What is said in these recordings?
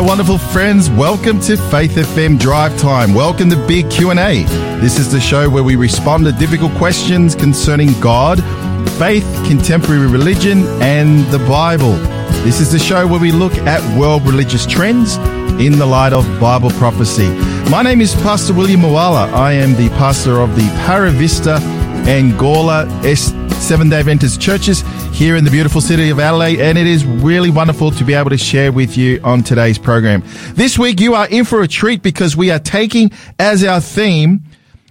my wonderful friends. Welcome to Faith FM Drive Time. Welcome to Big Q&A. This is the show where we respond to difficult questions concerning God, faith, contemporary religion, and the Bible. This is the show where we look at world religious trends in the light of Bible prophecy. My name is Pastor William Moala. I am the pastor of the Para Vista and Gawler S Seven Day Adventist churches here in the beautiful city of Adelaide, and it is really wonderful to be able to share with you on today's program. This week, you are in for a treat because we are taking as our theme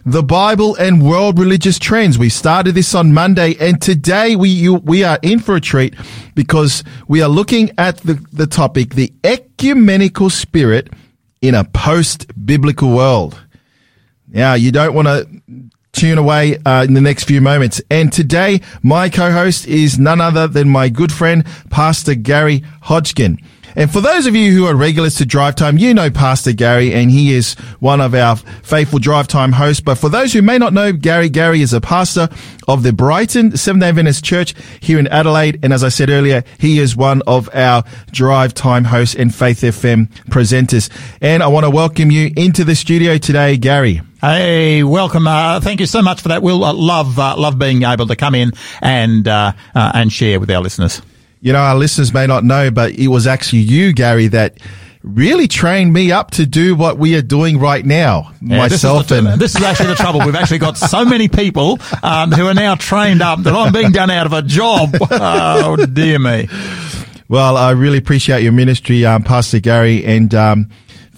the Bible and world religious trends. We started this on Monday, and today we you, we are in for a treat because we are looking at the, the topic, the ecumenical spirit in a post-biblical world. Now, you don't want to tune away uh, in the next few moments. And today, my co-host is none other than my good friend, Pastor Gary Hodgkin. And for those of you who are regulars to Drive Time, you know Pastor Gary, and he is one of our faithful Drive Time hosts. But for those who may not know Gary, Gary is a pastor of the Brighton Seventh day Adventist Church here in Adelaide. And as I said earlier, he is one of our Drive Time hosts and Faith FM presenters. And I want to welcome you into the studio today, Gary. Hey, welcome. Uh, thank you so much for that. We'll uh, love uh, love being able to come in and uh, uh, and share with our listeners. You know, our listeners may not know, but it was actually you, Gary, that really trained me up to do what we are doing right now. Yeah, myself this and the, this is actually the trouble. We've actually got so many people um, who are now trained up that I'm being done out of a job. Oh dear me. Well, I really appreciate your ministry, um, Pastor Gary, and um,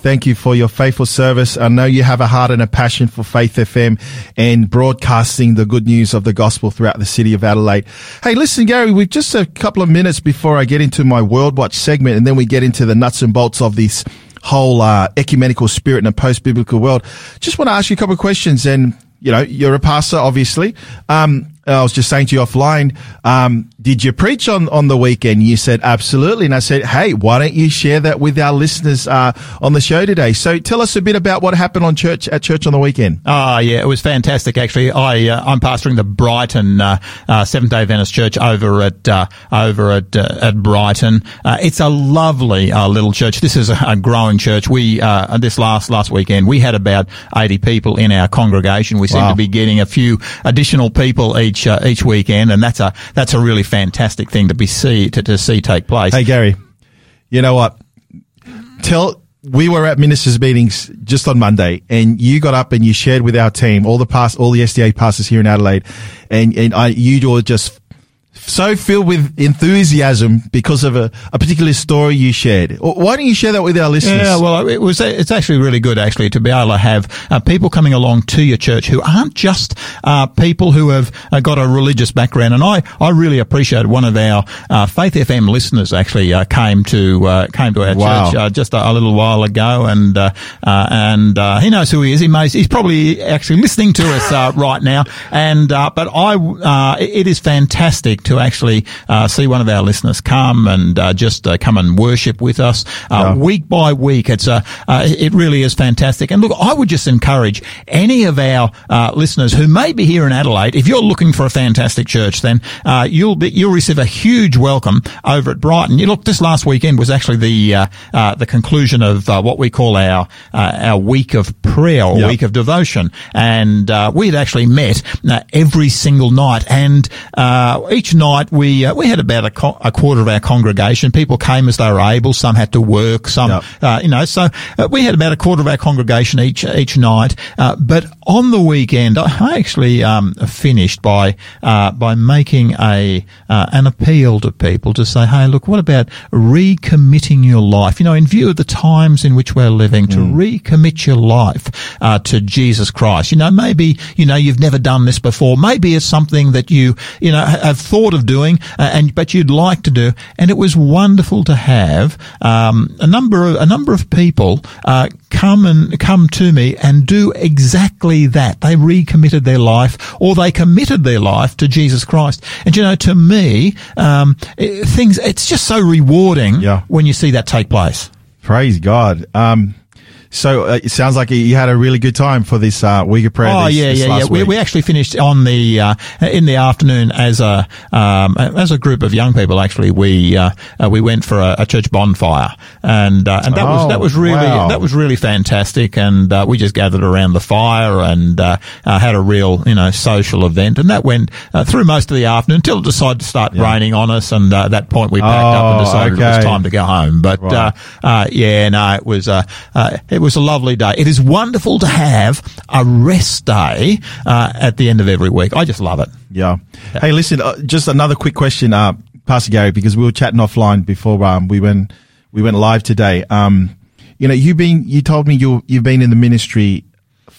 Thank you for your faithful service. I know you have a heart and a passion for Faith FM and broadcasting the good news of the gospel throughout the city of Adelaide. Hey, listen, Gary, we've just a couple of minutes before I get into my World Watch segment and then we get into the nuts and bolts of this whole uh, ecumenical spirit in a post-biblical world. Just want to ask you a couple of questions and you know, you're a pastor, obviously. Um, I was just saying to you offline, um, did you preach on, on the weekend? You said absolutely. And I said, hey, why don't you share that with our listeners, uh, on the show today? So tell us a bit about what happened on church, at church on the weekend. Ah, yeah, it was fantastic, actually. I, uh, I'm pastoring the Brighton, uh, uh Seventh day Adventist church over at, uh, over at, uh, at Brighton. it's a lovely, little church. This is a, a growing church. We, this last, last weekend, we had about 80 people in our congregation. We seem wow. to be getting a few additional people each each uh, each weekend, and that's a that's a really fantastic thing to be see to, to see take place. Hey Gary, you know what? Tell we were at ministers meetings just on Monday, and you got up and you shared with our team all the past all the SDA passes here in Adelaide, and and I, you were just so filled with enthusiasm because of a, a particular story you shared. Why don't you share that with our listeners? Yeah, well, it was it's actually really good actually to be able to have uh, people coming along to your church who aren't just uh, people who have uh, got a religious background. And I, I really appreciate one of our uh, Faith FM listeners actually uh, came to uh, came to our wow. church just a, a, little while ago, and and he knows who he is. He may, he's probably actually listening to us right now. And but I, it is fantastic to actually uh, see one of our listeners come and uh, just uh, come and worship with us uh, yeah. week by week. It's uh, uh, it really is fantastic. And look, I would just encourage any of our listeners who may be here in Adelaide, if you're looking for a fantastic church, then you'll be you'll receive a huge welcome over at Brighton. You look, this last weekend was actually the the conclusion of what we call our our week of prayer or yep. week of devotion, and we had actually met every single night, and each night we uh, we had about a, co- a, quarter of our congregation. People came as they were able. Some had to work. Some, yep. uh, you know, so uh, we had about a quarter of our congregation each each night. Uh, but on the weekend, I actually um, finished by uh, by making a uh, an appeal to people to say, hey, look, what about recommitting your life? You know, in view of the times in which we're living, to mm. recommit your life to Jesus Christ. You know, maybe you know you've never done this before. Maybe it's something that you you know have thought thought of doing, uh, and but you'd like to do. And it was wonderful to have um, a number of a number of people uh, come and come to me and do exactly that. They recommitted their life, or they committed their life to Jesus Christ. And you know, to me, um, it, things it's just so rewarding yeah. when you see that take place. Praise God. Um, So uh, it sounds like you had a really good time for this uh, week of prayer. Oh this, yeah, this yeah, yeah. We, we actually finished on the uh, in the afternoon as a um, as a group of young people. Actually, we uh, uh, we went for a, a church bonfire, and uh, and that was that Oh, was really wow. that was really fantastic. And uh, we just gathered around the fire and uh, uh, had a real you know social event, and that went uh, through most of the afternoon until it decided to start raining on us. And uh, at that point, we packed up and Oh, decided it was time to go home. But Right. uh, uh, yeah, no, it was uh, uh, it was a lovely day. It is wonderful to have a rest day uh, at the end of every week. I just love it. Yeah. Hey, listen, uh, just another quick question, uh, Pastor Gary, because we were chatting offline before um, we went we went live today. Um, you know, you've been you told me you you've been in the ministry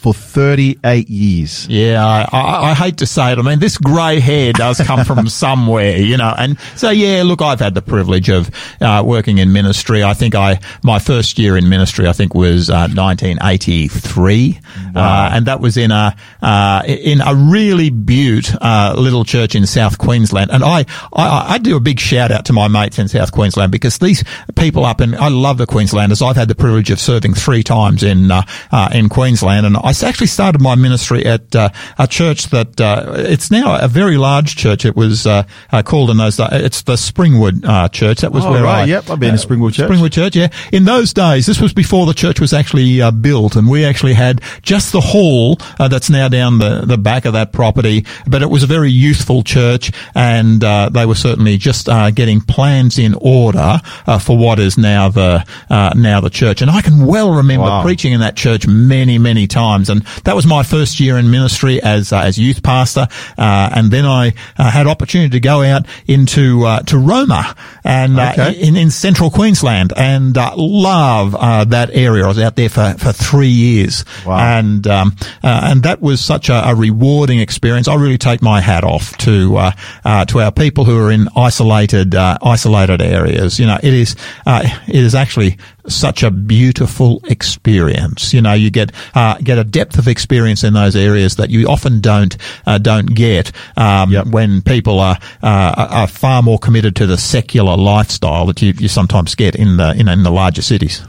for 38 years. Yeah, I, I, I hate to say it. I mean, this grey hair does come from somewhere, you know. And so, yeah, look, I've had the privilege of uh, working in ministry. I think I my first year in ministry, I think, was uh, 1983, uh, and that was in a uh, in a really beaut uh, little church in South Queensland. And I, I I do a big shout out to my mates in South Queensland because these people up in I love the Queenslanders. I've had the privilege of serving three times in uh, uh, in Queensland, and I actually started my ministry at uh, a church that uh, it's now a very large church. It was uh, uh, called in those days. It's the Springwood uh, Church. That was Oh, where right. I Yep, I've been to Springwood Church. Springwood Church, yeah. In those days, this was before the church was actually uh, built, and we actually had just the hall uh, that's now down the, the back of that property. But it was a very youthful church, and uh, they were certainly just uh, getting plans in order uh, for what is now the uh, now the church. And I can well remember Wow. preaching in that church many many times, and that was my first year in ministry as uh, as youth pastor. Uh, and then I uh, had opportunity to go out into uh, to Roma and uh, Okay. in, in central Queensland and uh, love uh, that area. I was out there for, for three years, Wow. and um, uh, and that was such a, a rewarding experience. I really take my hat off to uh, uh, to our people who are in isolated uh, isolated areas. You know, it is uh, it is actually such a beautiful experience. You know, you get uh, get a depth of experience in those areas that you often don't uh, don't get um, Yep. when people are, uh, are far more committed to the secular lifestyle that you, you sometimes get in the in, in the larger cities.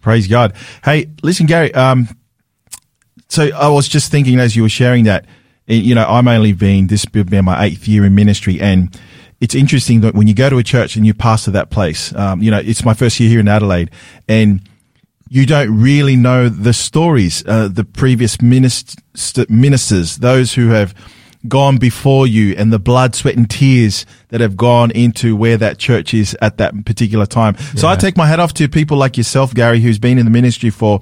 Praise God. Hey, listen, Gary. Um, so I was just thinking as you were sharing that, you know, I'm only been this will be my eighth year in ministry, and it's interesting that when you go to a church and you pastor that place, um, you know, it's my first year here in Adelaide, and you don't really know the stories, uh, the previous minist- ministers, those who have gone before you and the blood, sweat and tears that have gone into where that church is at that particular time. So I take my hat off to people like yourself, Gary, who's been in the ministry for,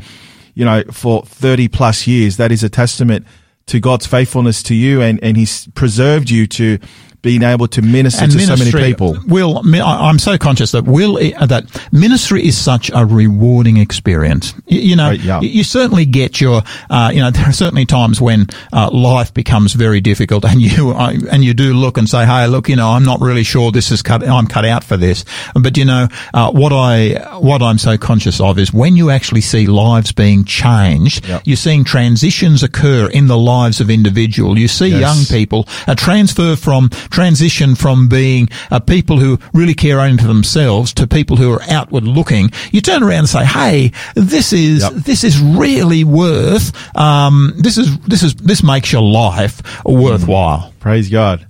you know, for 30 plus years. That is a testament to God's faithfulness to you and, and he's preserved you to being able to minister to so many people. Will, I- I'm so conscious that will uh, that ministry is such a rewarding experience. You, know, Right, yeah. you, certainly get your, uh, you know, there are certainly times when uh, life becomes very difficult, and you uh, and you do look and say, hey, look, you know, I'm not really sure this is cut. I'm cut out for this. But you know, uh, what I what I'm so conscious of is when you actually see lives being changed, Yep. you're seeing transitions occur in the lives of individual. You see Yes. young people a transfer from transition from being uh, people who really care only to themselves to people who are outward looking. You turn around and say, "Hey, this is Yep. this is really worth. Um, this is this is this makes your life worthwhile." Praise God.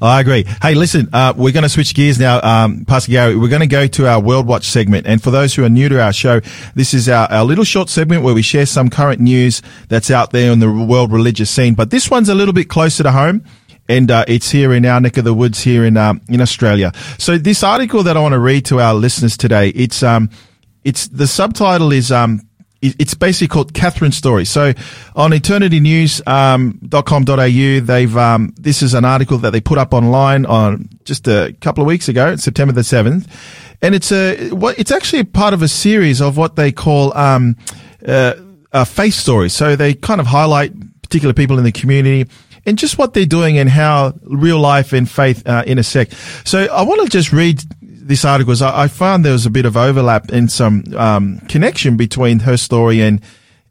I agree. Hey, listen, uh, we're going to switch gears now, um, Pastor Gary. We're going to go to our World Watch segment. And for those who are new to our show, this is our, our little short segment where we share some current news that's out there in the world religious scene. But this one's a little bit closer to home. And uh, it's here in our neck of the woods here in um, in Australia. So this article that I want to read to our listeners today, it's um, it's the subtitle is um, it's basically called Catherine's story. So on eternitynews.com.au, they've, um, this is an article that they put up online on just a couple of weeks ago, September the 7th. And it's a, what, it's actually part of a series of what they call, um, uh, faith stories. So they kind of highlight particular people in the community and just what they're doing and how real life and faith uh, intersect. So I want to just read this article. I, I found there was a bit of overlap and some um, connection between her story and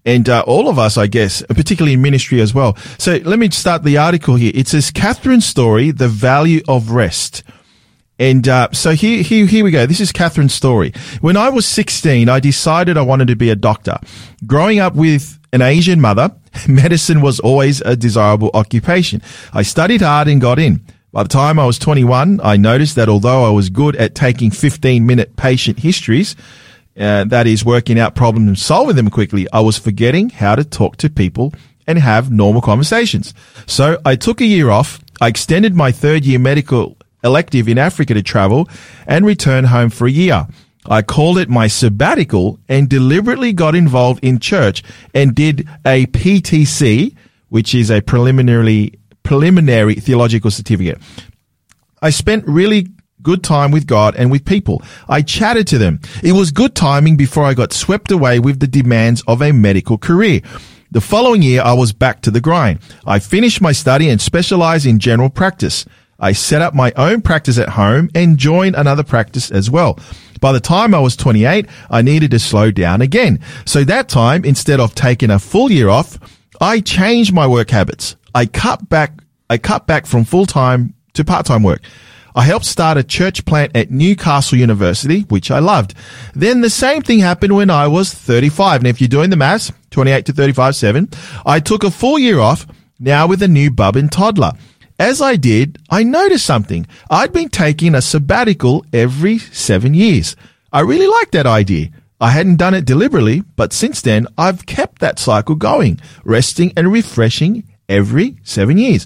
and uh, all of us, I guess, particularly in ministry as well. So let me start the article here. It says Catherine's story: the value of rest. And uh, so here, here, here we go. This is Catherine's story. When I was 16, I decided I wanted to be a doctor. Growing up with an Asian mother, medicine was always a desirable occupation. I studied hard and got in. By the time I was 21, I noticed that although I was good at taking 15 minute patient histories, uh, that is working out problems and solving them quickly, I was forgetting how to talk to people and have normal conversations. So I took a year off. I extended my third year medical elective in Africa to travel and return home for a year. I called it my sabbatical and deliberately got involved in church and did a PTC, which is a preliminarily preliminary theological certificate. I spent really good time with God and with people. I chatted to them. It was good timing before I got swept away with the demands of a medical career. The following year, I was back to the grind. I finished my study and specialized in general practice. I set up my own practice at home and joined another practice as well. By the time I was 28, I needed to slow down again. So that time, instead of taking a full year off, I changed my work habits. I cut back, I cut back from full time to part time work. I helped start a church plant at Newcastle University, which I loved. Then the same thing happened when I was 35. And if you're doing the maths, 28 to 35, 7, I took a full year off, now with a new bub and toddler. As I did, I noticed something. I'd been taking a sabbatical every seven years. I really liked that idea. I hadn't done it deliberately, but since then I've kept that cycle going, resting and refreshing every seven years.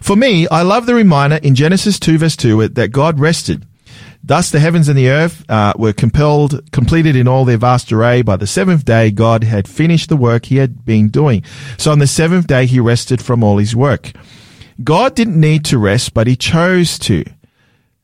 For me, I love the reminder in Genesis 2 verse 2 that God rested. Thus the heavens and the earth uh, were compelled, completed in all their vast array. By the seventh day, God had finished the work he had been doing. So on the seventh day, he rested from all his work. God didn't need to rest, but he chose to.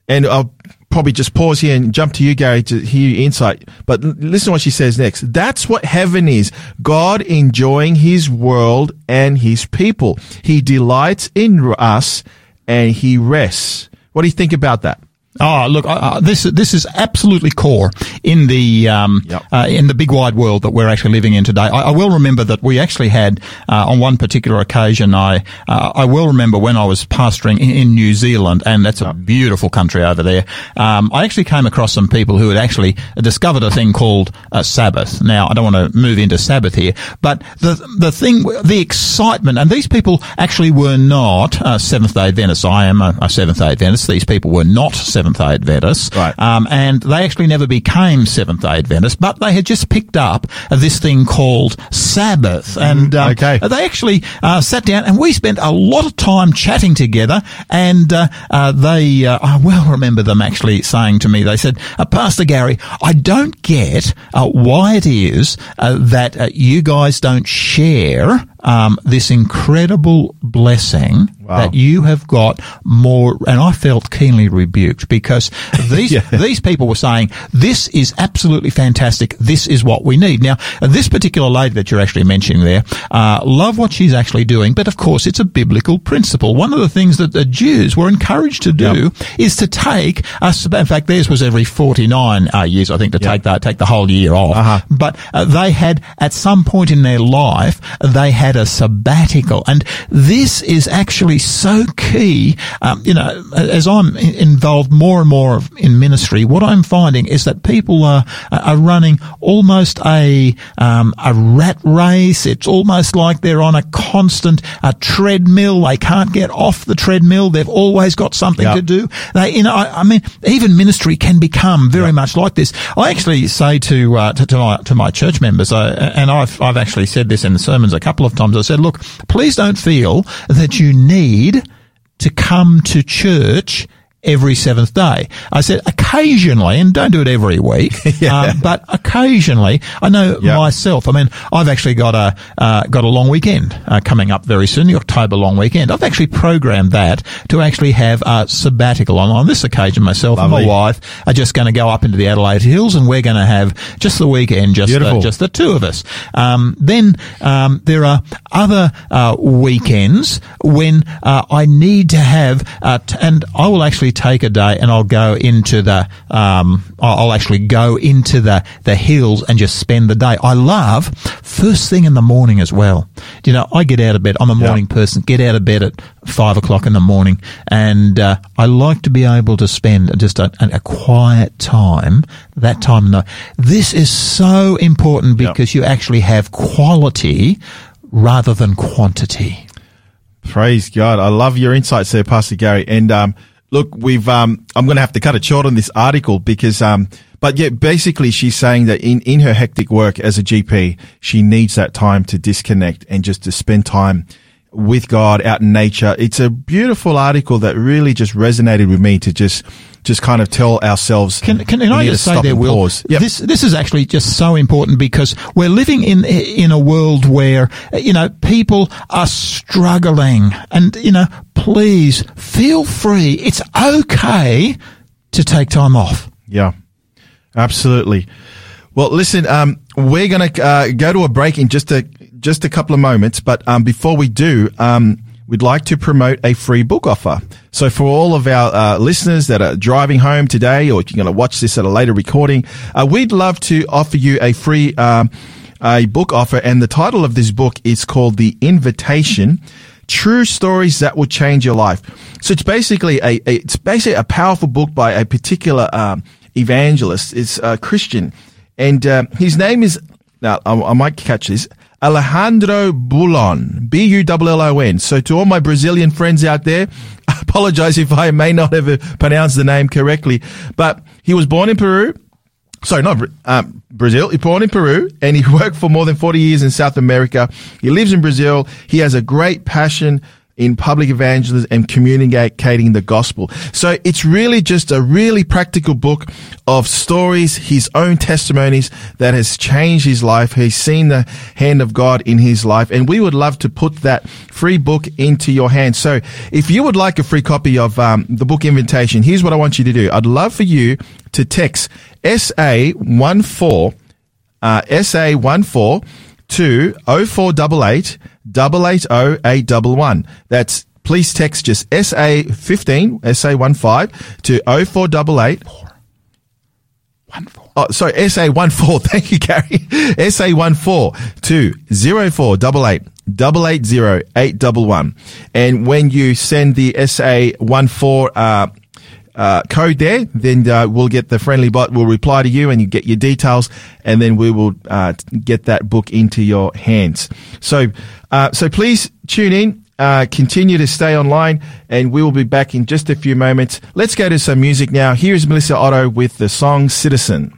And I'll probably just pause here and jump to you, Gary, to hear your insight. But listen to what she says next. That's what heaven is. God enjoying his world and his people. He delights in us and he rests. What do you think about that? Oh, look, uh, this this is absolutely core in the um, yep. uh, in the big wide world that we're actually living in today. I, I will remember that we actually had uh, on one particular occasion. I uh, I will remember when I was pastoring in, in New Zealand, and that's a beautiful country over there. Um, I actually came across some people who had actually discovered a thing called a Sabbath. Now, I don't want to move into Sabbath here, but the the thing, the excitement, and these people actually were not uh, Seventh Day Adventists. I am a, a Seventh Day Adventist. These people were not Seventh Seventh Day Adventists. Right. Um, and they actually never became Seventh Day Adventists, but they had just picked up this thing called Sabbath. And um, okay. they actually uh, sat down and we spent a lot of time chatting together. And uh, uh, they, uh, I well remember them actually saying to me, they said, uh, Pastor Gary, I don't get uh, why it is that you guys don't share um, this incredible blessing wow. that you have got more, and I felt keenly rebuked because these yeah. these people were saying this is absolutely fantastic. This is what we need. Now, this particular lady that you're actually mentioning there, uh, love what she's actually doing, but of course, it's a biblical principle. One of the things that the Jews were encouraged to do yep. is to take us. In fact, theirs was every 49 uh, years, I think, to yep. take that take the whole year off. Uh-huh. But uh, they had at some point in their life they had a sabbatical. And this is actually so key. Um, you know, as I'm involved more and more in ministry, what I'm finding is that people are, are running almost a, um, a rat race. It's almost like they're on a constant a treadmill. They can't get off the treadmill. They've always got something yep. to do. They, you know, I, I, mean, even ministry can become very yep. much like this. I actually say to, uh, to, to, my, to my church members, uh, and I've, I've actually said this in the sermons a couple of times, I said, look, please don't feel that you need to come to church every seventh day. I said occasionally, and don't do it every week, yeah. um, but occasionally. I know yep. myself. I mean, I've actually got a uh, got a long weekend uh, coming up very soon, the October long weekend. I've actually programmed that to actually have a sabbatical. On, on this occasion, myself Lovely. and my wife are just going to go up into the Adelaide Hills, and we're going to have just the weekend, just the, just the two of us. Um, then um, there are other uh, weekends when uh, I need to have, uh, t- and I will actually take a day and I'll go into the um, I'll actually go into the, the hills and just spend the day. I love first thing in the morning as well. You know, I get out of bed. I'm a morning yeah. person. Get out of bed at five o'clock in the morning, and uh, I like to be able to spend just a, a quiet time. That time, no. This is so important because you actually have quality rather than quantity. Praise God. I love your insights there, Pastor Gary. And, um, look, we've, um, I'm going to have to cut it short on this article because, um, but yeah, basically she's saying that in, in her hectic work as a GP, she needs that time to disconnect and just to spend time with God out in nature. It's a beautiful article that really just resonated with me to just just kind of tell ourselves. Can, can, can I just say there, Will? Yep. This this is actually just so important because we're living in in a world where you know people are struggling, and you know, please feel free. It's okay to take time off. Yeah, absolutely. Well, listen, um, we're going to uh, go to a break in just a just a couple of moments, but um, before we do, um, we'd like to promote a free book offer. So for all of our uh, listeners that are driving home today, or you're going to watch this at a later recording, uh, we'd love to offer you a free um, a book offer, and the title of this book is called The Invitation. True stories that will change your life. So it's basically a, a it's basically a powerful book by a particular um, evangelist. It's a Christian and uh, his name is, now I, I might catch this, Alejandro Bullon, B-U-L-L-O-N. So to all my Brazilian friends out there, I apologize if I may not have pronounced the name correctly, but he was born in Peru. Sorry, not um, Brazil. He born in Peru and he worked for more than 40 years in South America. He lives in Brazil. He has a great passion in public evangelism and communicating the gospel. So it's really just a really practical book of stories, his own testimonies that has changed his life. He's seen the hand of God in his life. And we would love to put that free book into your hands. So if you would like a free copy of um, the book invitation, here's what I want you to do. I'd love for you to text SA14, uh, SA14 to 0488 880 That's please text just SA15, SA15 to 0488 Oh, sorry, SA14. Thank you, Gary. SA14 to 0488 880 And when you send the SA14, uh, uh, code there, then uh, we'll get the friendly bot will reply to you and you get your details and then we will uh, get that book into your hands. So, uh, so please tune in. Uh, continue to stay online and we will be back in just a few moments. Let's go to some music now. Here's Melissa Otto with the song Citizen.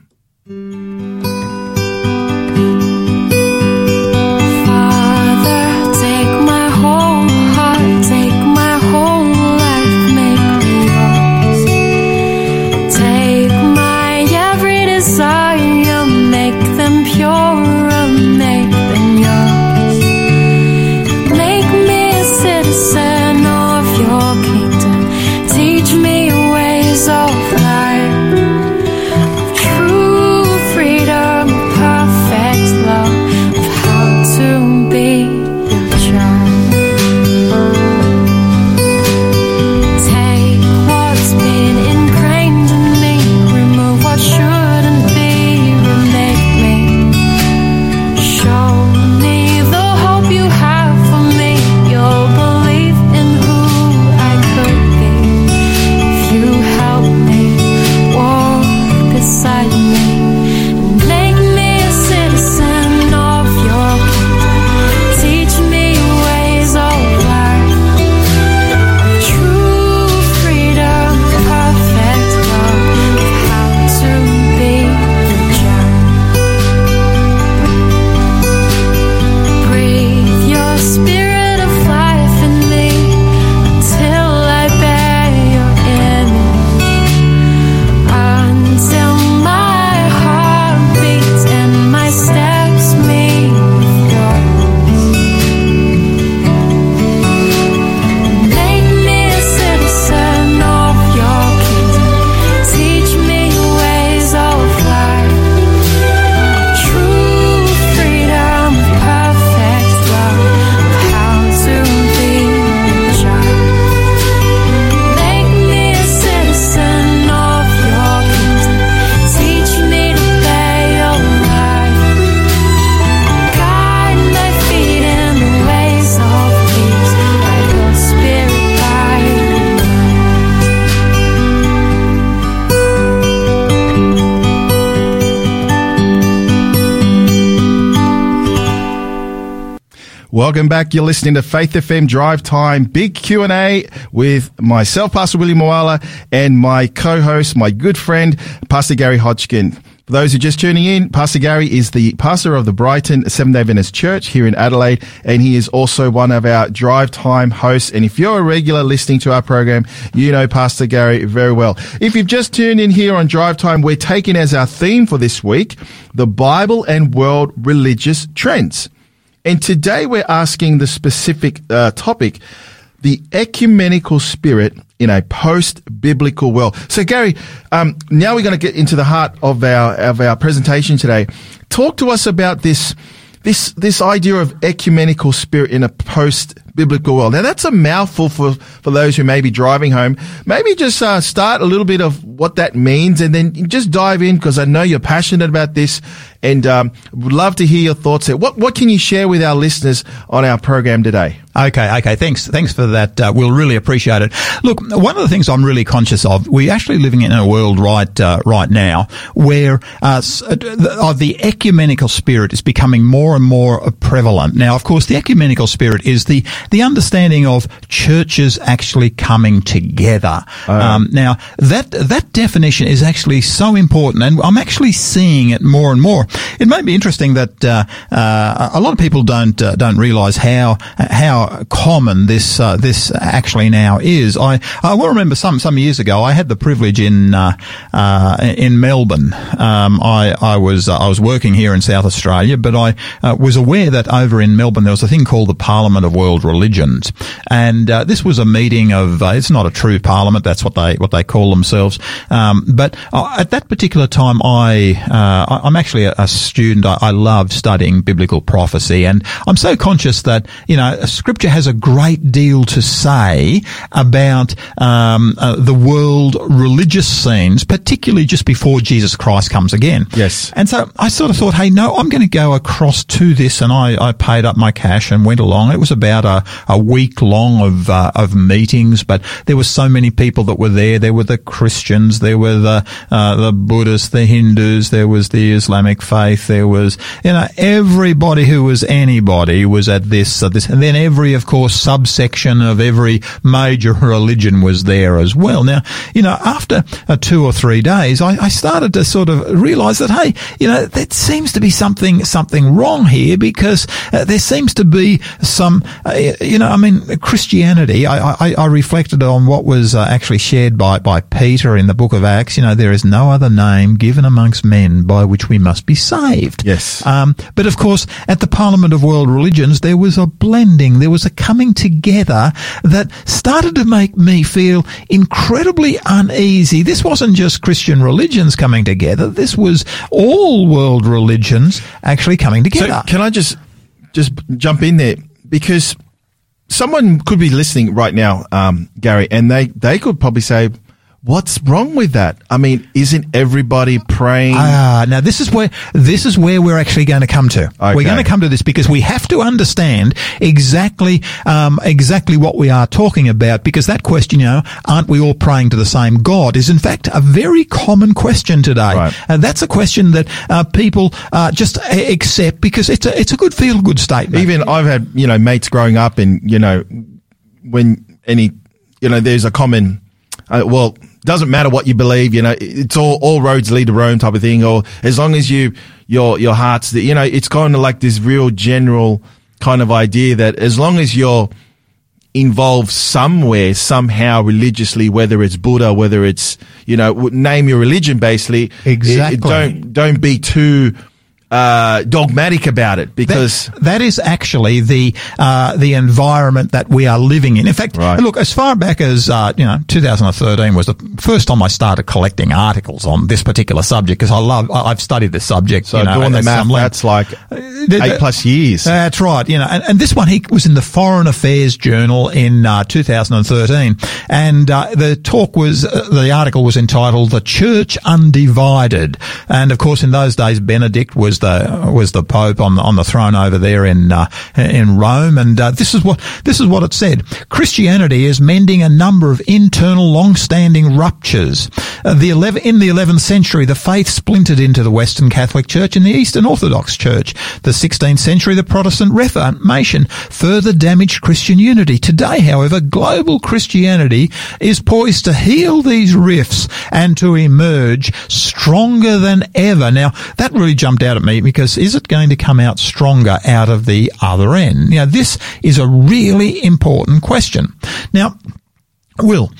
Welcome back. You're listening to Faith FM Drive Time Big Q&A with myself, Pastor William Moala, and my co-host, my good friend, Pastor Gary Hodgkin. For those who are just tuning in, Pastor Gary is the pastor of the Brighton Seventh-day Adventist Church here in Adelaide, and he is also one of our Drive Time hosts. And if you're a regular listening to our program, you know Pastor Gary very well. If you've just tuned in here on Drive Time, we're taking as our theme for this week, the Bible and world religious trends. And today we're asking the specific uh, topic, the ecumenical spirit in a post-biblical world. So Gary, um, now we're going to get into the heart of our, of our presentation today. Talk to us about this, this, this idea of ecumenical spirit in a post-biblical world. Now that's a mouthful for, for those who may be driving home. Maybe just uh, start a little bit of what that means and then just dive in because I know you're passionate about this and um, would love to hear your thoughts there. What, what can you share with our listeners on our program today? Okay, okay. Thanks, thanks for that. Uh, we'll really appreciate it. Look, one of the things I'm really conscious of, we're actually living in a world right uh, right now where uh, the, the ecumenical spirit is becoming more and more prevalent. Now, of course, the ecumenical spirit is the the understanding of churches actually coming together. Oh. Um, now, that that definition is actually so important, and I'm actually seeing it more and more. It may be interesting that uh, uh, a lot of people don't uh, don't realise how how common this uh, this actually now is. I I will remember some some years ago I had the privilege in uh, uh, in Melbourne. Um, I I was I was working here in South Australia, but I was aware that over in Melbourne there was a thing called the Parliament of World Religions, and this was a meeting of it's not a true parliament. That's what they what they call themselves. Um, but at that particular time, I I'm actually a, a student. I, I love studying biblical prophecy, and I'm so conscious that you know Scripture has a great deal to say about um, uh, the world religious scenes, particularly just before Jesus Christ comes again. Yes. And so I sort of thought, hey, no, I'm going to go across to this, and I, I paid up my cash and went along. It was about a, a week long of uh, of meetings, but there were so many people that were there. There were the Christians, there were the uh, the Buddhists, the Hindus, there was the Islamic faith, there was you know everybody who was anybody was at this uh, this, and then every of course subsection of every major religion was there as well. Now you know after uh, two or three days, I, I started to sort of realise that hey, you know there seems to be something something wrong here because uh, there seems to be some uh, you know I mean Christianity. I, I, I reflected on what was uh, actually shared by by Peter in the book of Acts. You know there is no other name given amongst men by which we must be saved. Yes. Um, but of course, at the Parliament of World Religions, there was a blending, there was a coming together that started to make me feel incredibly uneasy. This wasn't just Christian religions coming together. This was all world religions actually coming together. So can I just, just jump in there? Because someone could be listening right now, um, Gary, and they, they could probably say, What's wrong with that? I mean, isn't everybody praying? Ah, now this is where this is where we're actually going to come to. Okay. We're going to come to this because we have to understand exactly um, exactly what we are talking about. Because that question, you know, aren't we all praying to the same God, is in fact a very common question today. Right. And that's a question that uh, people uh, just accept because it's a it's a good feel good statement. Even I've had you know mates growing up, and you know when any you know there's a common uh, well doesn't matter what you believe, you know, it's all, all roads lead to Rome type of thing, or as long as you, your, your heart's, you know, it's kind of like this real general kind of idea that as long as you're involved somewhere, somehow religiously, whether it's Buddha, whether it's, you know, name your religion basically. Exactly. It, don't, don't be too, uh, dogmatic about it because that, that is actually the uh, the environment that we are living in. In fact, right. look as far back as uh, you know, 2013 was the first time I started collecting articles on this particular subject because I love I've studied this subject. So you know, doing the math, that's like uh, eight plus years. That's right. You know, and, and, this one he was in the Foreign Affairs Journal in uh, 2013, and uh, the talk was the article was entitled "The Church Undivided," and of course in those days Benedict was was the was the Pope on the, on the throne over there in uh, in Rome, and uh, this is what this is what it said. Christianity is mending a number of internal, long-standing ruptures. Uh, the 11, in the 11th century, the faith splintered into the Western Catholic Church and the Eastern Orthodox Church. The 16th century, the Protestant Reformation further damaged Christian unity. Today, however, global Christianity is poised to heal these rifts and to emerge stronger than ever. Now, that really jumped out at me because is it going to come out stronger out of the other end? Now, this is a really important question. Now, Will,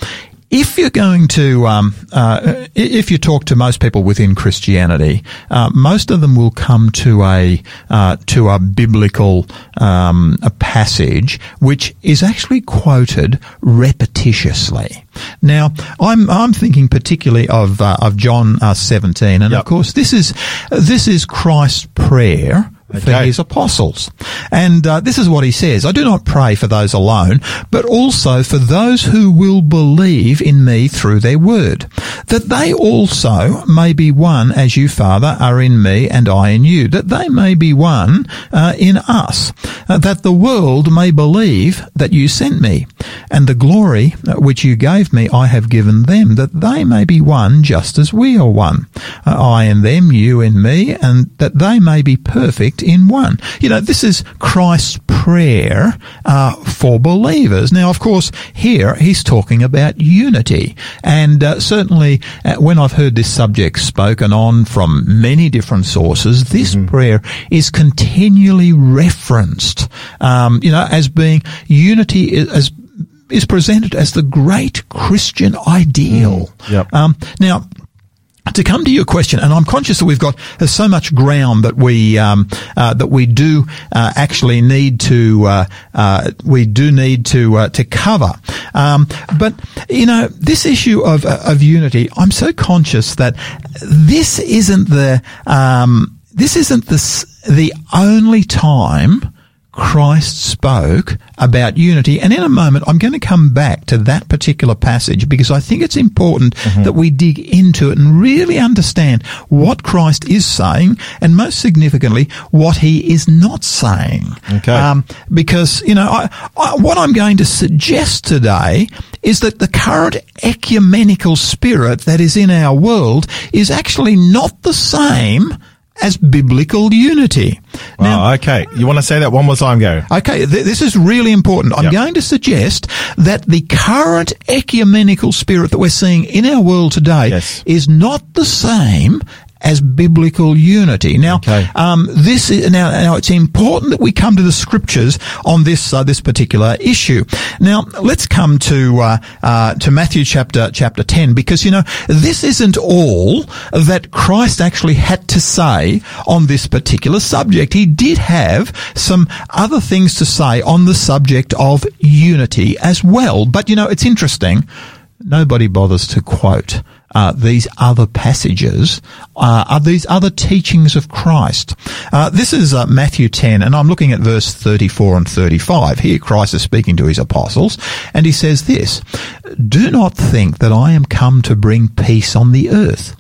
if you're going to, um, uh, if you talk to most people within Christianity, uh, most of them will come to a uh, to a biblical um, a passage which is actually quoted repetitiously. Now, I'm I'm thinking particularly of uh, of John uh, 17, and yep. of course this is this is Christ's prayer okay. for his apostles. And uh, this is what he says, I do not pray for those alone, but also for those who will believe in me through their word, that they also may be one as you, Father, are in me and I in you, that they may be one uh, in us, uh, that the world may believe that you sent me, and the glory uh, which you gave me I have given them, that they may be one just as we are one, uh, I in them, you in me, and that they may be perfect in one. You know, this is Christ's prayer uh, for believers. Now, of course, here he's talking about unity, and uh, certainly uh, when I've heard this subject spoken on from many different sources, this mm-hmm. prayer is continually referenced. Um, you know, as being unity as is presented as the great Christian ideal. Mm, yep. um, now, to come to your question, and I'm conscious that we've got there's so much ground that we um, uh, that we do uh, actually need to uh, uh we do need to uh, to cover. Um, but you know, this issue of uh, of unity, I'm so conscious that this isn't the um, this isn't the the only time Christ spoke about unity. And in a moment, I'm going to come back to that particular passage because I think it's important mm-hmm. that we dig into it and really understand what Christ is saying and most significantly, what he is not saying. Okay. Um, because, you know, I, I, what I'm going to suggest today is that the current ecumenical spirit that is in our world is actually not the same as biblical unity. Now, okay. You want to say that one more time, Gary? Okay, th- this is really important. I'm yep. going to suggest that the current ecumenical spirit that we're seeing in our world today yes. is not the same as biblical unity. Now, okay. um, this is, now, now it's important that we come to the scriptures on this uh, this particular issue. Now, let's come to uh, uh, to Matthew chapter chapter ten because you know this isn't all that Christ actually had to say on this particular subject. He did have some other things to say on the subject of unity as well. But you know, it's interesting. Nobody bothers to quote uh, these other passages, uh, are these other teachings of Christ. Uh, this is uh, Matthew 10, and I'm looking at verse 34 and 35. Here Christ is speaking to his apostles, and he says this, Do not think that I am come to bring peace on the earth.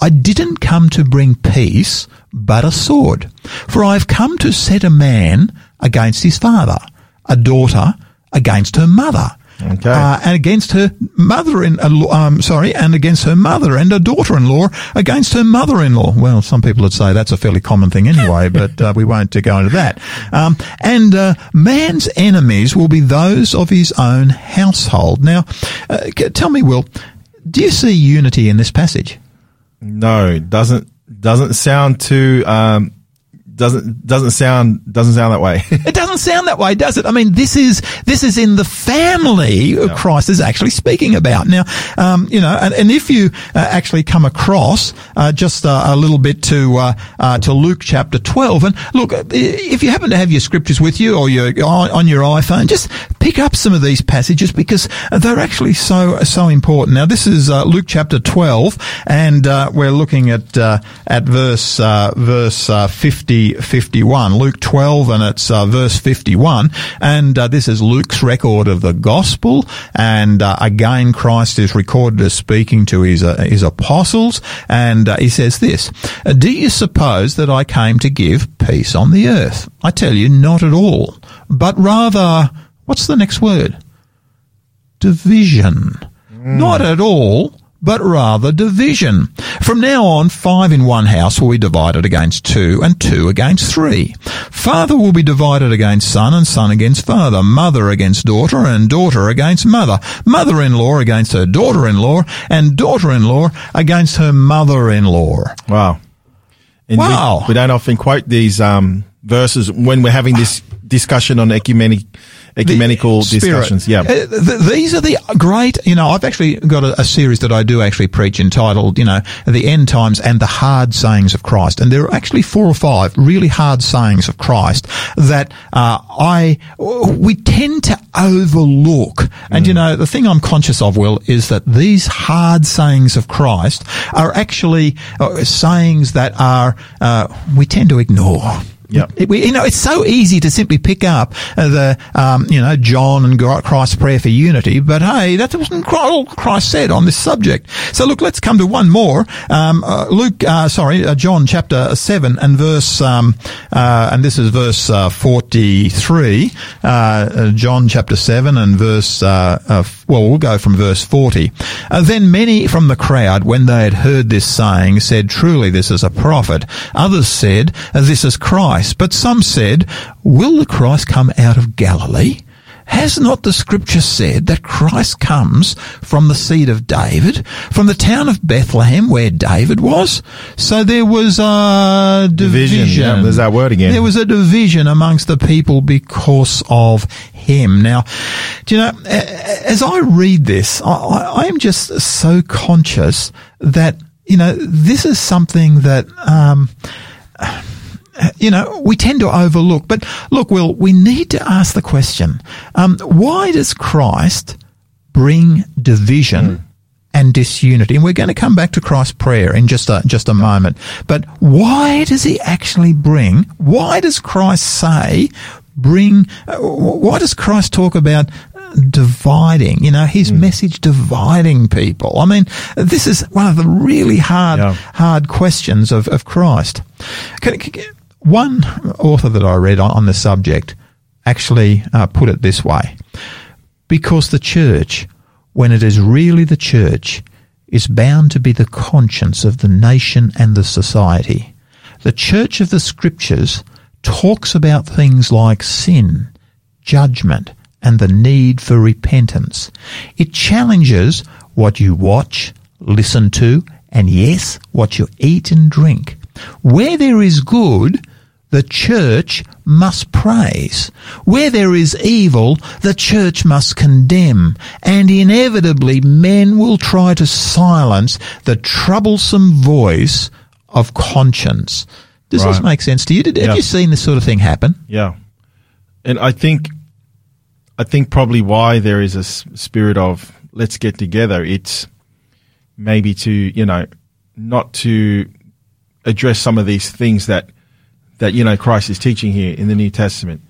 I didn't come to bring peace, but a sword. For I have come to set a man against his father, a daughter against her mother, Okay. Uh, and against her mother in, uh, um, sorry, and against her mother and her daughter-in-law against her mother-in-law. Well, some people would say that's a fairly common thing anyway, but uh, we won't go into that. Um, and uh, man's enemies will be those of his own household. Now, uh, tell me, Will, do you see unity in this passage? No, doesn't doesn't sound too. Um doesn't doesn't sound doesn't sound that way. it doesn't sound that way, does it? I mean, this is this is in the family no. Christ is actually speaking about. Now, um, you know, and, and if you uh, actually come across uh, just uh, a little bit to uh, uh, to Luke chapter twelve, and look, if you happen to have your scriptures with you or your on your iPhone, just pick up some of these passages because they're actually so so important. Now, this is uh, Luke chapter twelve, and we're looking at at verse verse fifty. 51. Luke 12 and it's uh, verse 51. And uh, this is Luke's record of the gospel. And uh, again, Christ is recorded as speaking to his, uh, his apostles. And uh, he says this, Do you suppose that I came to give peace on the earth? I tell you, not at all. But rather, what's the next word? Division. Not at all but rather division. From now on, five in one house will be divided against two, and two against three. Father will be divided against son, and son against father, mother against daughter, and daughter against mother, mother-in-law against her daughter-in-law, and daughter-in-law against her mother-in-law. Wow. And Wow. We, we don't often quote these um, verses when we're having this discussion on ecumenic, ecumenical Spirit. discussions. Yeah. Uh, these are the great, you know, I've actually got a, a series that I do actually preach entitled, you know, The End Times and the Hard Sayings of Christ. And there are actually four or five really hard sayings of Christ that, uh, I, we tend to overlook. And, you know, the thing I'm conscious of, Will, is that these hard sayings of Christ are actually uh, sayings that are, uh, we tend to ignore. We, you know, it's so easy to simply pick up uh, the, um, you know, John and Christ's prayer for unity, but hey, that wasn't all Christ said on this subject. So look, let's come to one more. Um, uh, Luke, uh, sorry, uh, John chapter 7 and verse, um, uh, and this is verse uh, 43, uh, uh, John chapter 7 and verse, well, we'll go from verse 40. Uh, then many from the crowd, when they had heard this saying, said, truly this is a prophet. Others said, this is Christ. But some said, will the Christ come out of Galilee? Has not the scripture said that Christ comes from the seed of David, from the town of Bethlehem where David was? So there was a division. Division, yeah, there's that word again. There was a division amongst the people because of him. Now, do you know, as I read this, I am just so conscious that, you know, this is something that, um, you know, we tend to overlook. But look, Will, we need to ask the question: um, Why does Christ bring division? And disunity, and we're going to come back to Christ's prayer in just a just a moment. But why does he actually bring? Why does Christ say bring? Uh, why does Christ talk about dividing? You know, his message dividing people. I mean, this is one of the really hard Yeah. hard questions of, of Christ. Can, can- one author that I read on, on the subject actually uh, put it this way because the church, when it is really the church, is bound to be the conscience of the nation and the society. The church of the scriptures talks about things like sin, judgment, and the need for repentance. It challenges what you watch, listen to, and yes, what you eat and drink. Where there is good, the church must praise. Where there is evil, the church must condemn. And inevitably, men will try to silence the troublesome voice of conscience. Does this make sense to you? Did, Yeah. Have you seen this sort of thing happen? Yeah, and I think, I think probably why there is a spirit of let's get together. It's maybe to you know not to address some of these things that that you know Christ is teaching here in the New Testament.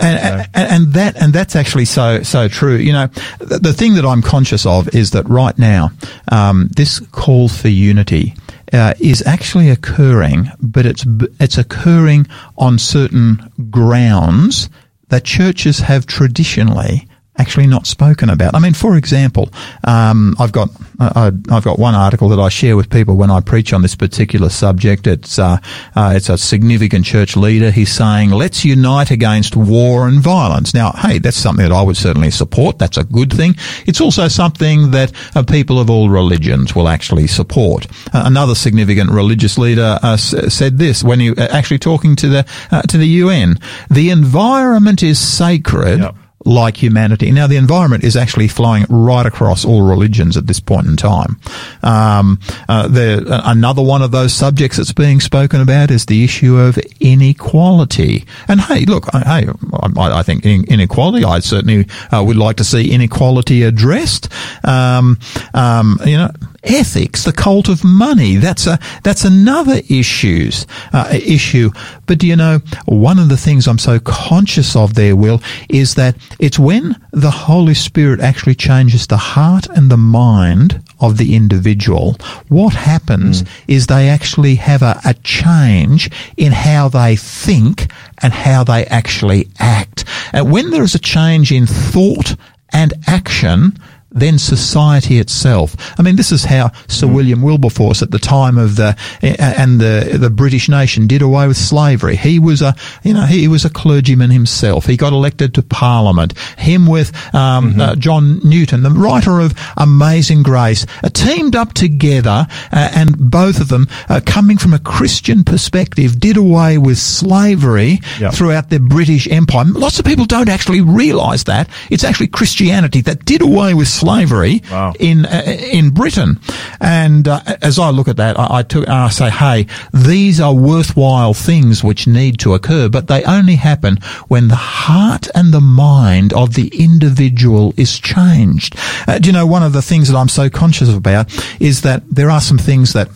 And, and, and that and that's actually so so true. You know, the, the thing that I'm conscious of is that right now, um, this call for unity uh, is actually occurring, but it's it's occurring on certain grounds that churches have traditionally actually not spoken about. I mean, for example, um, I've got I- I've got one article that I share with people when I preach on this particular subject. It's uh, uh, it's a significant church leader. He's saying, "Let's unite against war and violence." Now, hey, that's something that I would certainly support. That's a good thing. It's also something that uh, people of all religions will actually support. Uh, another significant religious leader uh, s- said this when he uh, actually talking to the to the UN: "The environment is sacred." Yep like humanity. Now, the environment is actually flowing right across all religions at this point in time. Um, uh, uh, another one of those subjects that's being spoken about is the issue of inequality. And hey, look, I, hey, I, I think inequality, I certainly uh, would like to see inequality addressed. Um, um, you know, ethics, the cult of money. That's a that's another issues uh, issue. But do you know one of the things I'm so conscious of there, Will, is that it's when the Holy Spirit actually changes the heart and the mind of the individual. What happens mm. is they actually have a, a change in how they think and how they actually act. And when there is a change in thought and action, then society itself. I mean, this is how Sir mm. William Wilberforce at the time of the and the the British nation did away with slavery. He was a you know he was a clergyman himself. He got elected to Parliament. Him with um, mm-hmm. uh, John Newton, the writer of Amazing Grace, uh, teamed up together, uh, and both of them, uh, coming from a Christian perspective, did away with slavery yep. throughout the British Empire. Lots of people don't actually realise that it's actually Christianity that did away with slavery wow. in uh, in Britain. And uh, as I look at that, I, I, took, I say, hey, these are worthwhile things which need to occur, but they only happen when the heart and the mind of the individual is changed. Uh, do you know one of the things that I'm so conscious about is that there are some things that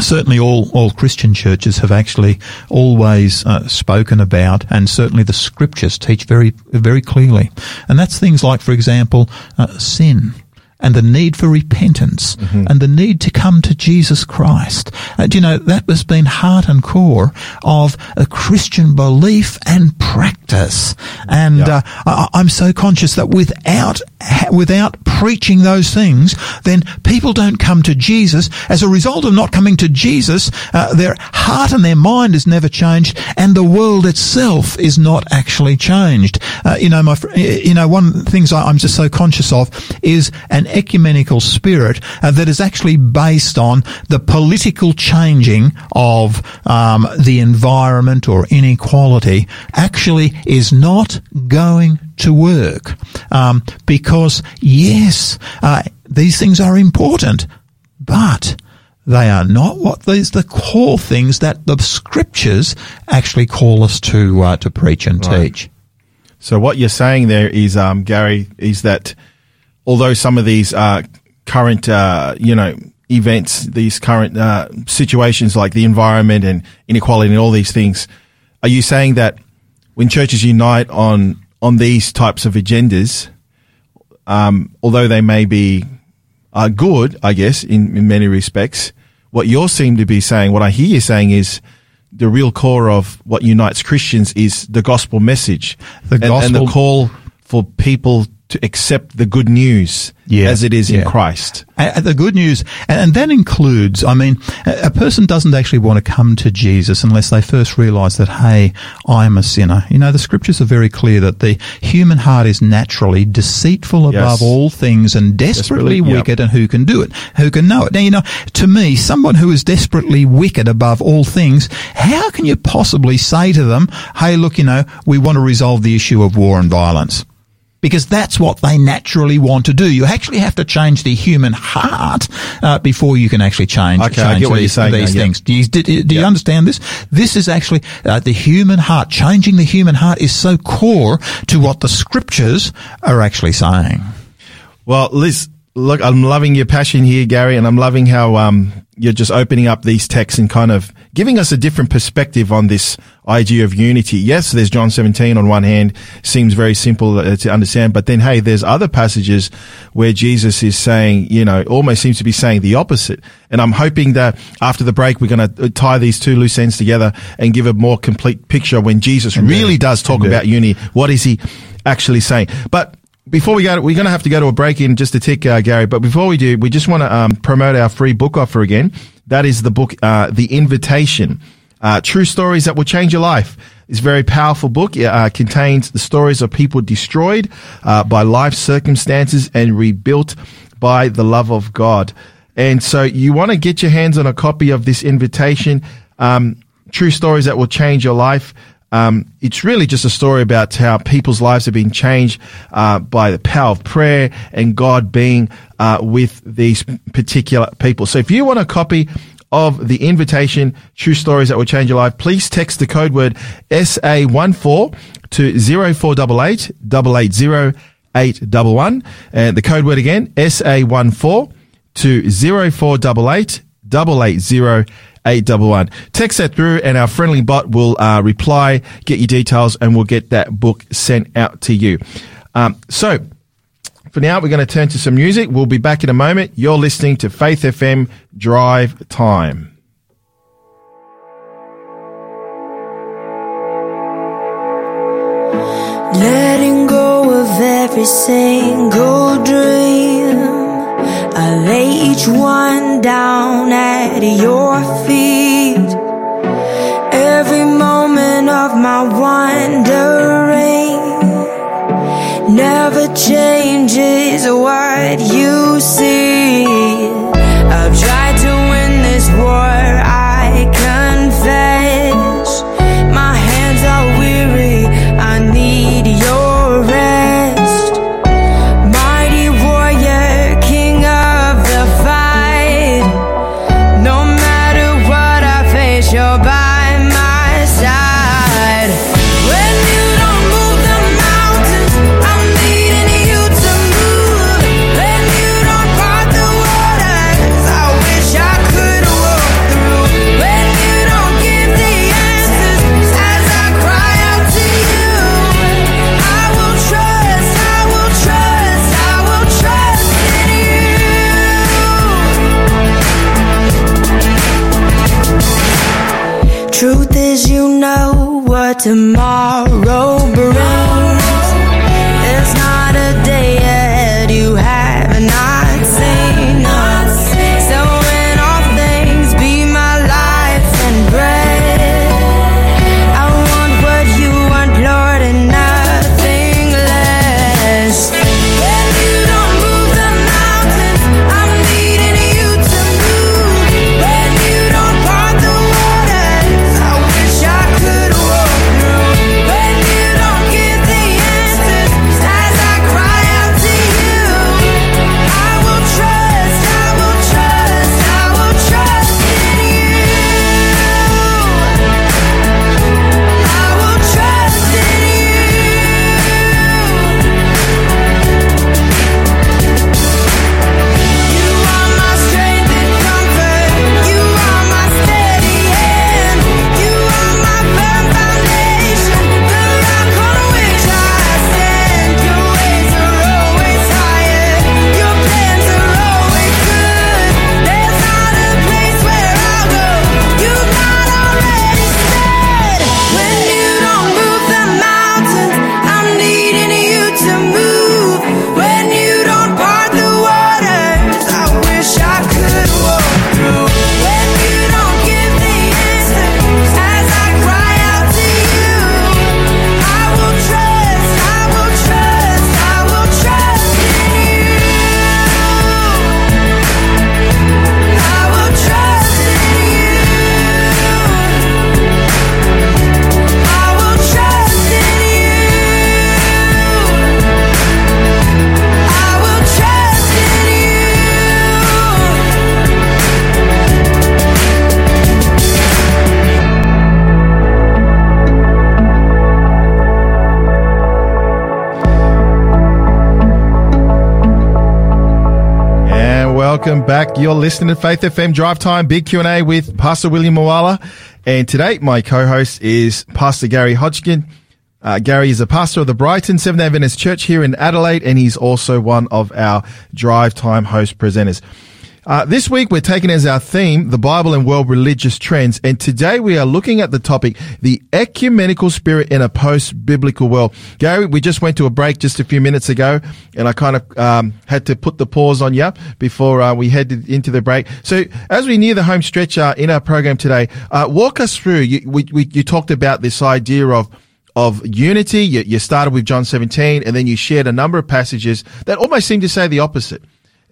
certainly all, all Christian churches have actually always uh, spoken about, and certainly the scriptures teach very, very clearly. And that's things like, for example, uh, sin and the need for repentance mm-hmm. and the need to come to Jesus Christ. Uh, do you know, that has been heart and core of a Christian belief and practice. And yeah. uh, I, am so conscious that without without preaching those things, then people don't come to Jesus. As a result of not coming to Jesus, uh, their heart and their mind is never changed, and the world itself is not actually changed. Uh, you know, my you know, one of the things I, am just so conscious of is an ecumenical spirit uh, that is actually based on the political changing of um, the environment or inequality. Actually, is not going to work um, because yes, uh, these things are important, but they are not what these the core things that the scriptures actually call us to uh, to preach and right. teach. So what you're saying there is, um, Gary, is that although some of these uh, current, uh, you know, events, these current uh, situations like the environment and inequality and all these things, are you saying that when churches unite on on these types of agendas, um, although they may be uh, good, I guess, in, in many respects, what you seem to be saying, what I hear you saying is the real core of what unites Christians is the gospel message. The gospel. And, and the call for people to accept the good news yeah, as it is yeah. in Christ. And the good news, and that includes, I mean, a person doesn't actually want to come to Jesus unless they first realize that, hey, I'm a sinner. You know, the scriptures are very clear that the human heart is naturally deceitful above yes. all things and desperately, desperately wicked, yep. and who can do it? Who can know it? Now, you know, to me, someone who is desperately wicked above all things, how can you possibly say to them, hey, look, you know, we want to resolve the issue of war and violence? Because that's what they naturally want to do. You actually have to change the human heart uh, before you can actually change, okay, change these, these now, things. Do you, do, do yep. you understand this? This is actually uh, the human heart. Changing the human heart is so core to what the scriptures are actually saying. Well, Liz, look, I'm loving your passion here, Gary, and I'm loving how um, you're just opening up these texts and kind of giving us a different perspective on this idea of unity. Yes, there's John 17 on one hand, seems very simple uh, to understand, but then hey, there's other passages where Jesus is saying, you know, almost seems to be saying the opposite. And I'm hoping that after the break, we're going to uh, tie these two loose ends together and give a more complete picture when Jesus Indeed. really does talk Indeed. about unity. What is he actually saying? But before we go, we're going to have to go to a break in just a tick, uh, Gary. But before we do, we just want to um, promote our free book offer again. That is the book, uh, The Invitation. Uh, True Stories That Will Change Your Life. It's a very powerful book. It uh, contains the stories of people destroyed uh, by life circumstances and rebuilt by the love of God. And so you want to get your hands on a copy of this invitation. Um, True Stories That Will Change Your Life. Um, it's really just a story about how people's lives have been changed uh, by the power of prayer and God being uh, with these particular people. So if you want a copy of the invitation, True Stories That Will Change Your Life, please text the code word SA14 to 0488 880 811. And the code word again, SA14 to 0488 880 811. Text that through and our friendly bot will uh, reply, get your details, and we'll get that book sent out to you. Um, so, for now, we're going to turn to some music. We'll be back in a moment. You're listening to Faith FM Drive Time. Letting go of every single dream. I lay each one down at your feet. Every moment of my wandering never changes what you see. I've tried to win this war, tomorrow back. You're listening to Faith FM Drive Time Big Q&A with Pastor William Moala. And today my co-host is Pastor Gary Hodgkin. Uh, Gary is a pastor of the Brighton Seventh Adventist Church here in Adelaide, and he's also one of our Drive Time host presenters. Uh, this week we're taking as our theme the Bible and world religious trends, and today we are looking at the topic the ecumenical spirit in a post-biblical world. Gary, we just went to a break just a few minutes ago, and I kind of um, had to put the pause on you before uh, we headed into the break. So as we near the home stretch uh, in our program today, uh, walk us through. You, we, we, you talked about this idea of of unity. You, you started with John 17, and then you shared a number of passages that almost seem to say the opposite.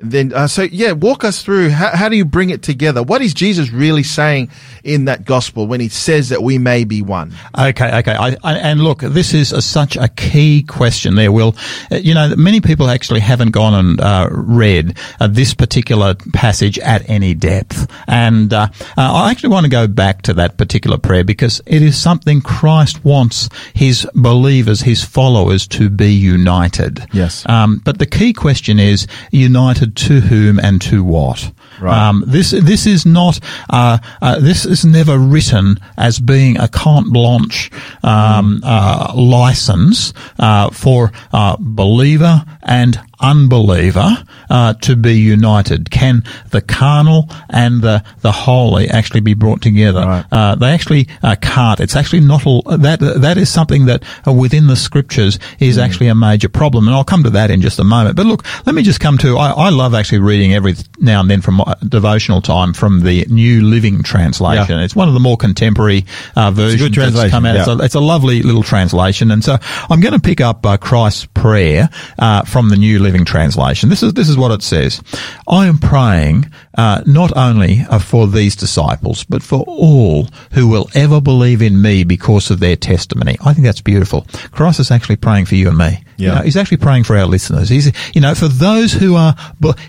Then, uh, so yeah, walk us through how, how do you bring it together? What is Jesus really saying in that gospel when he says that we may be one? Okay, okay. I, I, and look, this is a, such a key question there, Will. Uh, You know, many people actually haven't gone and uh, read uh, this particular passage at any depth. And uh, uh, I actually want to go back to that particular prayer because it is something Christ wants his believers, his followers to be united. Yes. Um, but the key question is united to whom and to what. Right. Um, this this is not uh, uh, this is never written as being a carte blanche um, uh, license uh, for uh, believer and unbeliever uh, to be united. Can the carnal and the the holy actually be brought together? Right. Uh, they actually uh, can't. It's actually not all that. That is something that uh, within the scriptures is Hmm. actually a major problem, and I'll come to that in just a moment. But look, let me just come to. I, I love actually reading every now and then from my devotional time from the New Living Translation. Yeah. It's one of the more contemporary uh, versions that's come out. It's, a, it's a lovely little translation, and so I'm going to pick up uh, Christ's prayer uh, from the New Living Translation. This is this is what it says. I am praying uh, not only uh, for these disciples, but for all who will ever believe in me because of their testimony. I think that's beautiful. Christ is actually praying for you and me. You Yeah. know, he's actually praying for our listeners. He's, you know, for those who are,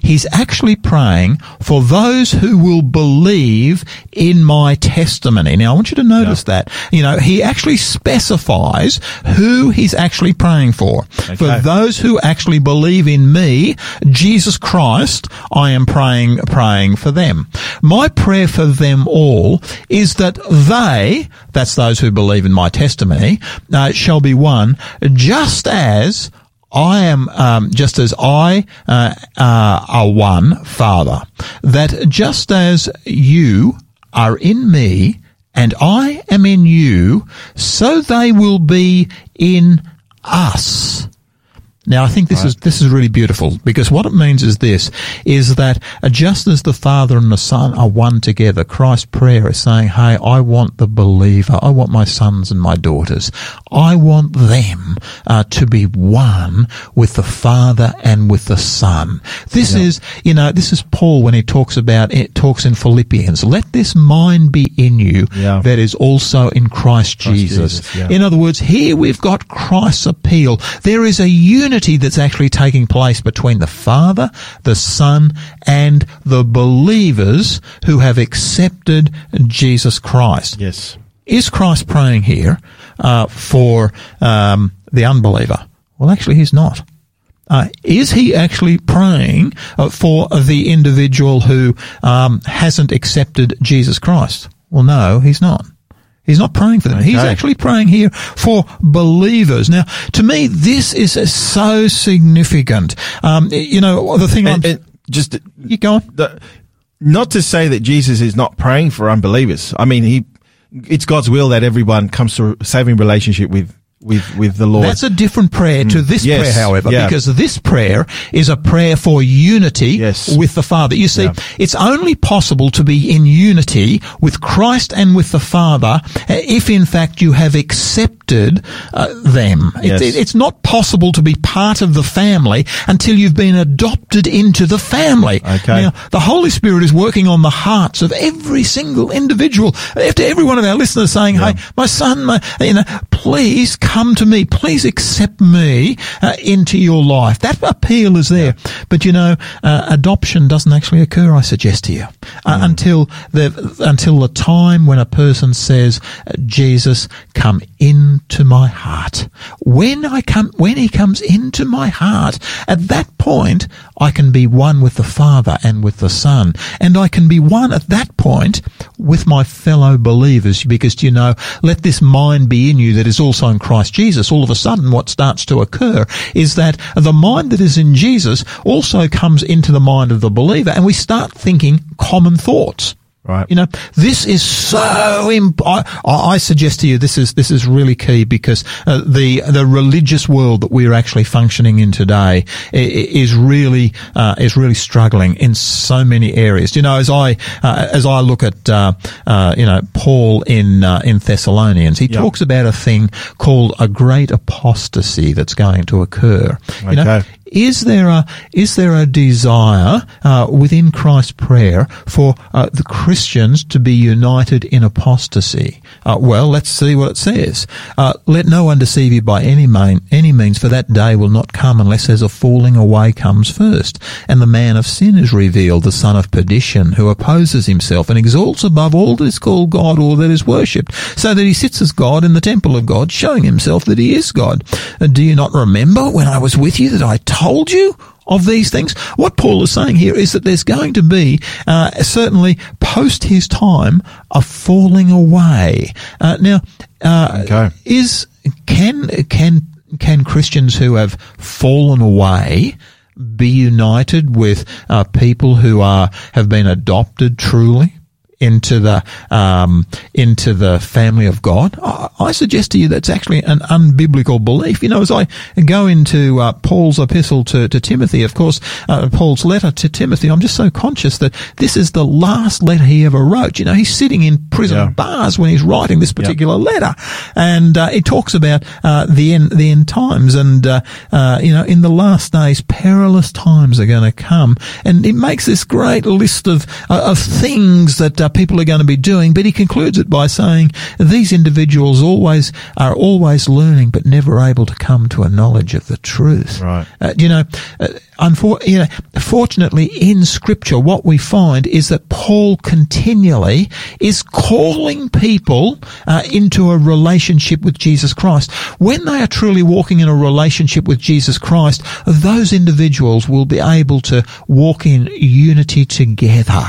he's actually praying for those who will believe in my testimony. Now, I want you to notice that. You know, he actually specifies who he's actually praying for. For those who actually believe in me, Jesus Christ, I am praying, praying for them. My prayer for them all is that they, that's those who believe in my testimony, uh, shall be one, just as I am, um, just as I uh, uh, are one, Father. That just as you are in me and I am in you, so they will be in us. Now, I think this is this is really beautiful because what it means is this: is that just as the Father and the Son are one together, Christ's prayer is saying, "Hey, I want the believer, I want my sons and my daughters, I want them uh, to be one with the Father and with the Son." This is, you know, this is Paul when he talks about it talks in Philippians. Let this mind be in you Yeah. that is also in Christ, Jesus. Jesus, yeah. In other words, here we've got Christ's appeal. There is a unity that's actually taking place between the Father, the Son, and the believers who have accepted Jesus Christ. Yes. Is Christ praying here uh, for um, the unbeliever? Well, actually, he's not. Uh, is he actually praying uh, for the individual who um, hasn't accepted Jesus Christ? Well, no, he's not. He's not praying for them. He's actually praying here for believers. Now, to me, this is so significant. Um, you know, the thing And, I'm, and just you go on. the, not to say that Jesus is not praying for unbelievers. I mean, he, it's God's will that everyone comes to a saving relationship with, with, with the Lord. That's a different prayer to this Mm. Yes. prayer, however, Yeah. because this prayer is a prayer for unity Yes. with the Father. You see, Yeah. it's only possible to be in unity with Christ and with the Father uh, if, in fact, you have accepted uh, them. Yes. it- it's not possible to be part of the family until you've been adopted into the family. Okay. Now, the Holy Spirit is working on the hearts of every single individual. After every one of our listeners saying, "Hey, my son, my, you know, please come to me. Please accept me uh, into your life." That appeal is there, but you know, uh, adoption doesn't actually occur. I suggest to you uh, until the until the time when a person says, "Jesus, come into my heart." When I come, when He comes into my heart, at that point, I can be one with the Father and with the Son. And I can be one at that point with my fellow believers because, you know, let this mind be in you that is also in Christ Jesus. All of a sudden, what starts to occur is that the mind that is in Jesus also comes into the mind of the believer and we start thinking common thoughts. Right. You know, this is so. Imp- I, I suggest to you this is this is really key because uh, the the religious world that we are actually functioning in today is really uh, is really struggling in so many areas. You know, as I uh, as I look at uh, uh, you know Paul in uh, in Thessalonians, he Yeah. talks about a thing called a great apostasy that's going to occur. You know, Okay. Is there a is there a desire uh, within Christ's prayer for uh, the Christians to be united in apostasy? Uh, well, let's see what it says. Uh, Let no one deceive you by any main, any means, for that day will not come unless there's a falling away comes first, and the man of sin is revealed, the son of perdition, who opposes himself and exalts above all that is called God or that is worshipped, so that he sits as God in the temple of God, showing himself that he is God. And do you not remember when I was with you that I told you of these things. What Paul is saying here is that there's going to be, uh, certainly post his time, a falling away. Uh, now, uh, Okay. is can can can Christians who have fallen away be united with uh, people who are have been adopted truly into the um, into the family of God? I, I suggest to you that's actually an unbiblical belief. You know, as I go into uh, Paul's epistle to, to Timothy, of course, uh, Paul's letter to Timothy, I'm just so conscious that this is the last letter he ever wrote. You know, he's sitting in prison Yeah. bars when he's writing this particular letter, and uh, it talks about uh, the end the end times, and uh, uh, you know, in the last days, perilous times are going to come, and it makes this great list of uh, of things that uh, people are going to be doing, but he concludes it by saying these individuals always are always learning, but never able to come to a knowledge of the truth. Right. Uh, you know, uh, unfor- you know, fortunately in scripture, what we find is that Paul continually is calling people uh, into a relationship with Jesus Christ. When they are truly walking in a relationship with Jesus Christ, those individuals will be able to walk in unity together.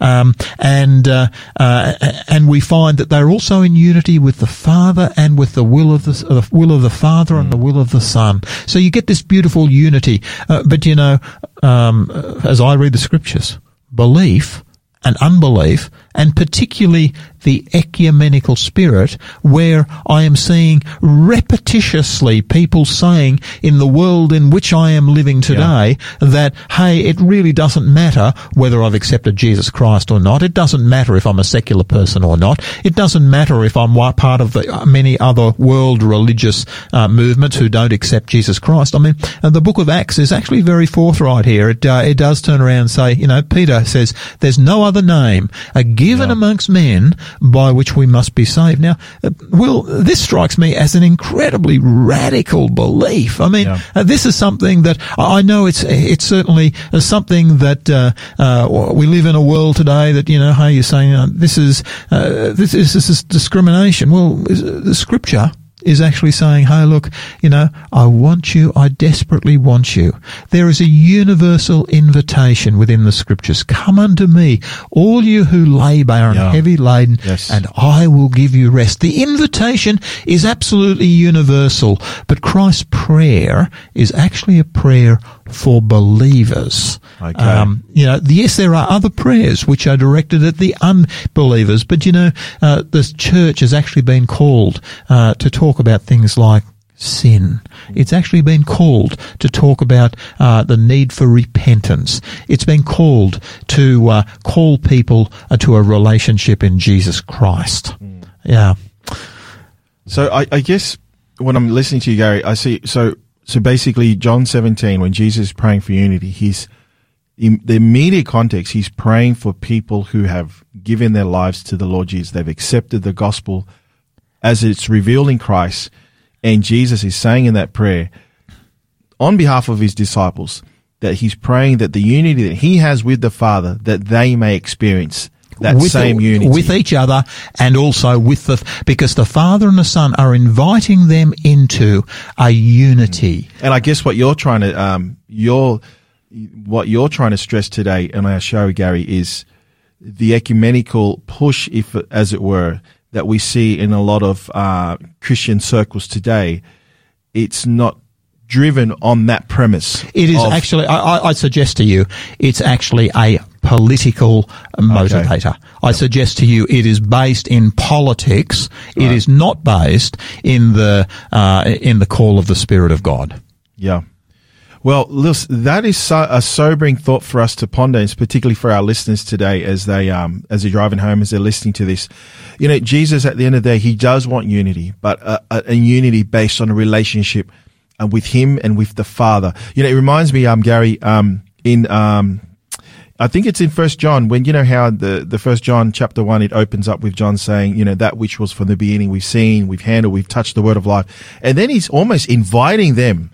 Um, and, uh, uh, and we find that they're also in unity with the Father and with the will of the, the will of the Father and the will of the Son. So you get this beautiful unity. Uh, but you know, um, uh, as I read the scriptures, belief and unbelief, and particularly the ecumenical spirit, where I am seeing repetitiously people saying in the world in which I am living today that, hey, it really doesn't matter whether I've accepted Jesus Christ or not. It doesn't matter if I'm a secular person or not. It doesn't matter if I'm part of the uh, many other world religious uh, movements who don't accept Jesus Christ. I mean, uh, the book of Acts is actually very forthright here. It, uh, it does turn around and say, you know, Peter says, there's no other name uh, given amongst men by which we must be saved. Now, uh, Will, this strikes me as an incredibly radical belief. I mean, Yeah. uh, this is something that I know it's it's certainly uh, something that uh, uh, we live in a world today that you know, hey, you're saying uh, this is uh, this is this is discrimination. Well, is- the scripture is actually saying, hey, look, you know, I want you, I desperately want you. There is a universal invitation within the scriptures. Come unto me, all you who labor and Yeah. heavy laden, Yes. and I will give you rest. The invitation is absolutely universal, but Christ's prayer is actually a prayer for believers. Okay. Um, you know, yes, there are other prayers which are directed at the unbelievers, but you know, uh, the church has actually been called uh, to talk about things like sin. It's actually been called to talk about uh, the need for repentance. It's been called to uh, call people uh, to a relationship in Jesus Christ. Yeah. So I, I guess when I'm listening to you, Gary, I see. So so basically, John 17, when Jesus is praying for unity, he's in the immediate context. He's praying for people who have given their lives to the Lord Jesus. They've accepted the gospel as it's revealed in Christ, and Jesus is saying in that prayer, on behalf of his disciples, that he's praying that the unity that he has with the Father, that they may experience that with, same unity with each other and also with the because the father and the son are inviting them into a unity And I guess what you're trying to, um, you're, what you're trying to stress today on our show, Gary, is the ecumenical push, if as it were, that we see in a lot of uh, Christian circles today. It's not driven on that premise. it is of- actually I, I, I suggest to you it's actually a political motivator i suggest to you it is based in politics it is not based in the uh, in the call of the spirit of god Yeah. Well, listen, that is so, a sobering thought for us to ponder, and particularly for our listeners today as they um, as they're driving home, as they're listening to this. You know, Jesus at the end of the day, he does want unity, but a, a, a unity based on a relationship uh, with him and with the Father. You know, it reminds me, um, Gary, um, in um, I think it's in First John when you know how the the First John chapter one it opens up with John saying, you know, that which was from the beginning we've seen, we've handled, we've touched the word of life, and then he's almost inviting them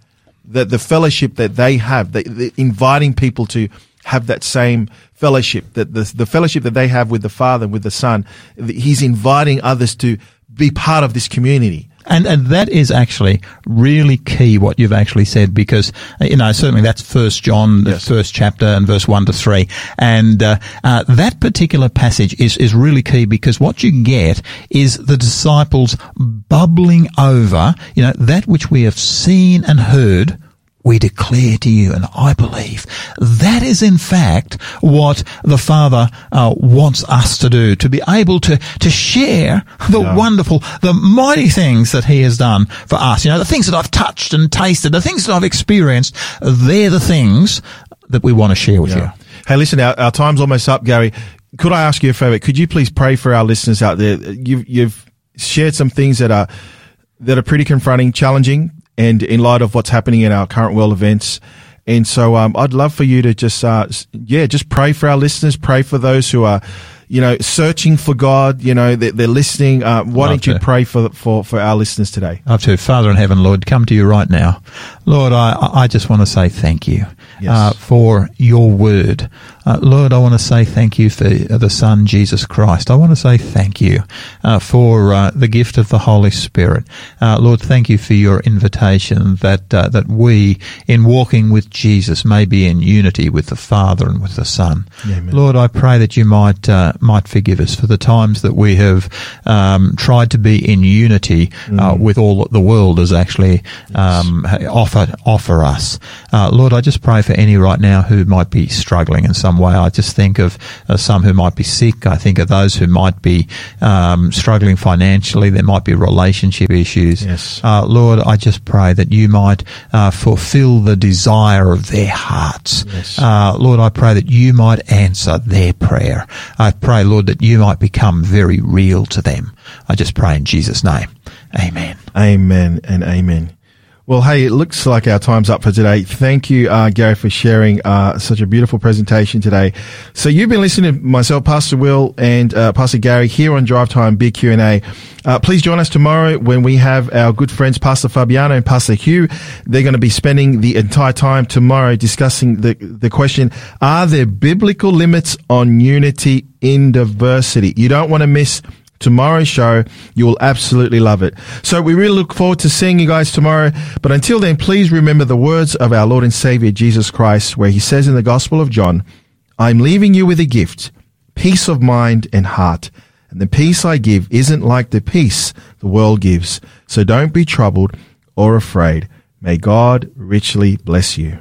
that the fellowship that they have, they, they inviting people to have that same fellowship, that the the fellowship that they have with the Father and with the Son, he's inviting others to be part of this community. And, and that is actually really key what you've actually said because, uh, you know, certainly that's First John, the Yes. first chapter and verse 1 to 3. And uh, uh, that particular passage is, is really key because what you get is the disciples bubbling over, you know, that which we have seen and heard we declare to you, and I believe that is in fact what the Father uh, wants us to do, to be able to, to share the Yeah. wonderful, the mighty things that He has done for us. You know, the things that I've touched and tasted, the things that I've experienced, they're the things that we want to share with you. Hey, listen, our, our time's almost up, Gary. Could I ask you a favor? Could you please pray for our listeners out there? You've, you've shared some things that are, that are pretty confronting, challenging, and in light of what's happening in our current world events. And so, um, I'd love for you to just, uh, yeah, just pray for our listeners, pray for those who are, you know, searching for God, you know, they're, they're listening. Uh, why Love don't you to. pray for, for, for our listeners today? Up to Father in heaven, Lord, come to you right now. Lord, I, I just want to say thank you Yes. uh, for your word. Uh, Lord, I want to say thank you for the Son, Jesus Christ. I want to say thank you uh, for uh, the gift of the Holy Spirit. Uh, Lord, thank you for your invitation that uh, that we, in walking with Jesus, may be in unity with the Father and with the Son. Amen. Lord, I pray that you might uh, might forgive us for the times that we have um, tried to be in unity uh, with all that the world has actually um, offer offer us. Uh, Lord, I just pray for any right now who might be struggling in some way. I just think of uh, some who might be sick. I think of those who might be um, struggling financially. There might be relationship issues. Yes. Uh, Lord, I just pray that you might uh, fulfill the desire of their hearts. Yes. Uh, Lord, I pray that you might answer their prayer. I pray, Lord, that you might become very real to them. I just pray in Jesus' name. Amen. Amen and amen. Well, hey, it looks like our time's up for today. Thank you, uh, Gary, for sharing uh, such a beautiful presentation today. So you've been listening to myself, Pastor Will, and uh, Pastor Gary here on Drive Time Big Q and A. Uh, please join us tomorrow when we have our good friends Pastor Fabiano and Pastor Hugh. They're going to be spending the entire time tomorrow discussing the the question: Are there biblical limits on unity in diversity? You don't want to miss tomorrow's show. You will absolutely love it. So we really look forward to seeing you guys tomorrow. But until then, please remember the words of our Lord and Savior Jesus Christ, where he says in the Gospel of John, I'm leaving you with a gift, peace of mind and heart. And the peace I give isn't like the peace the world gives. So don't be troubled or afraid. May God richly bless you.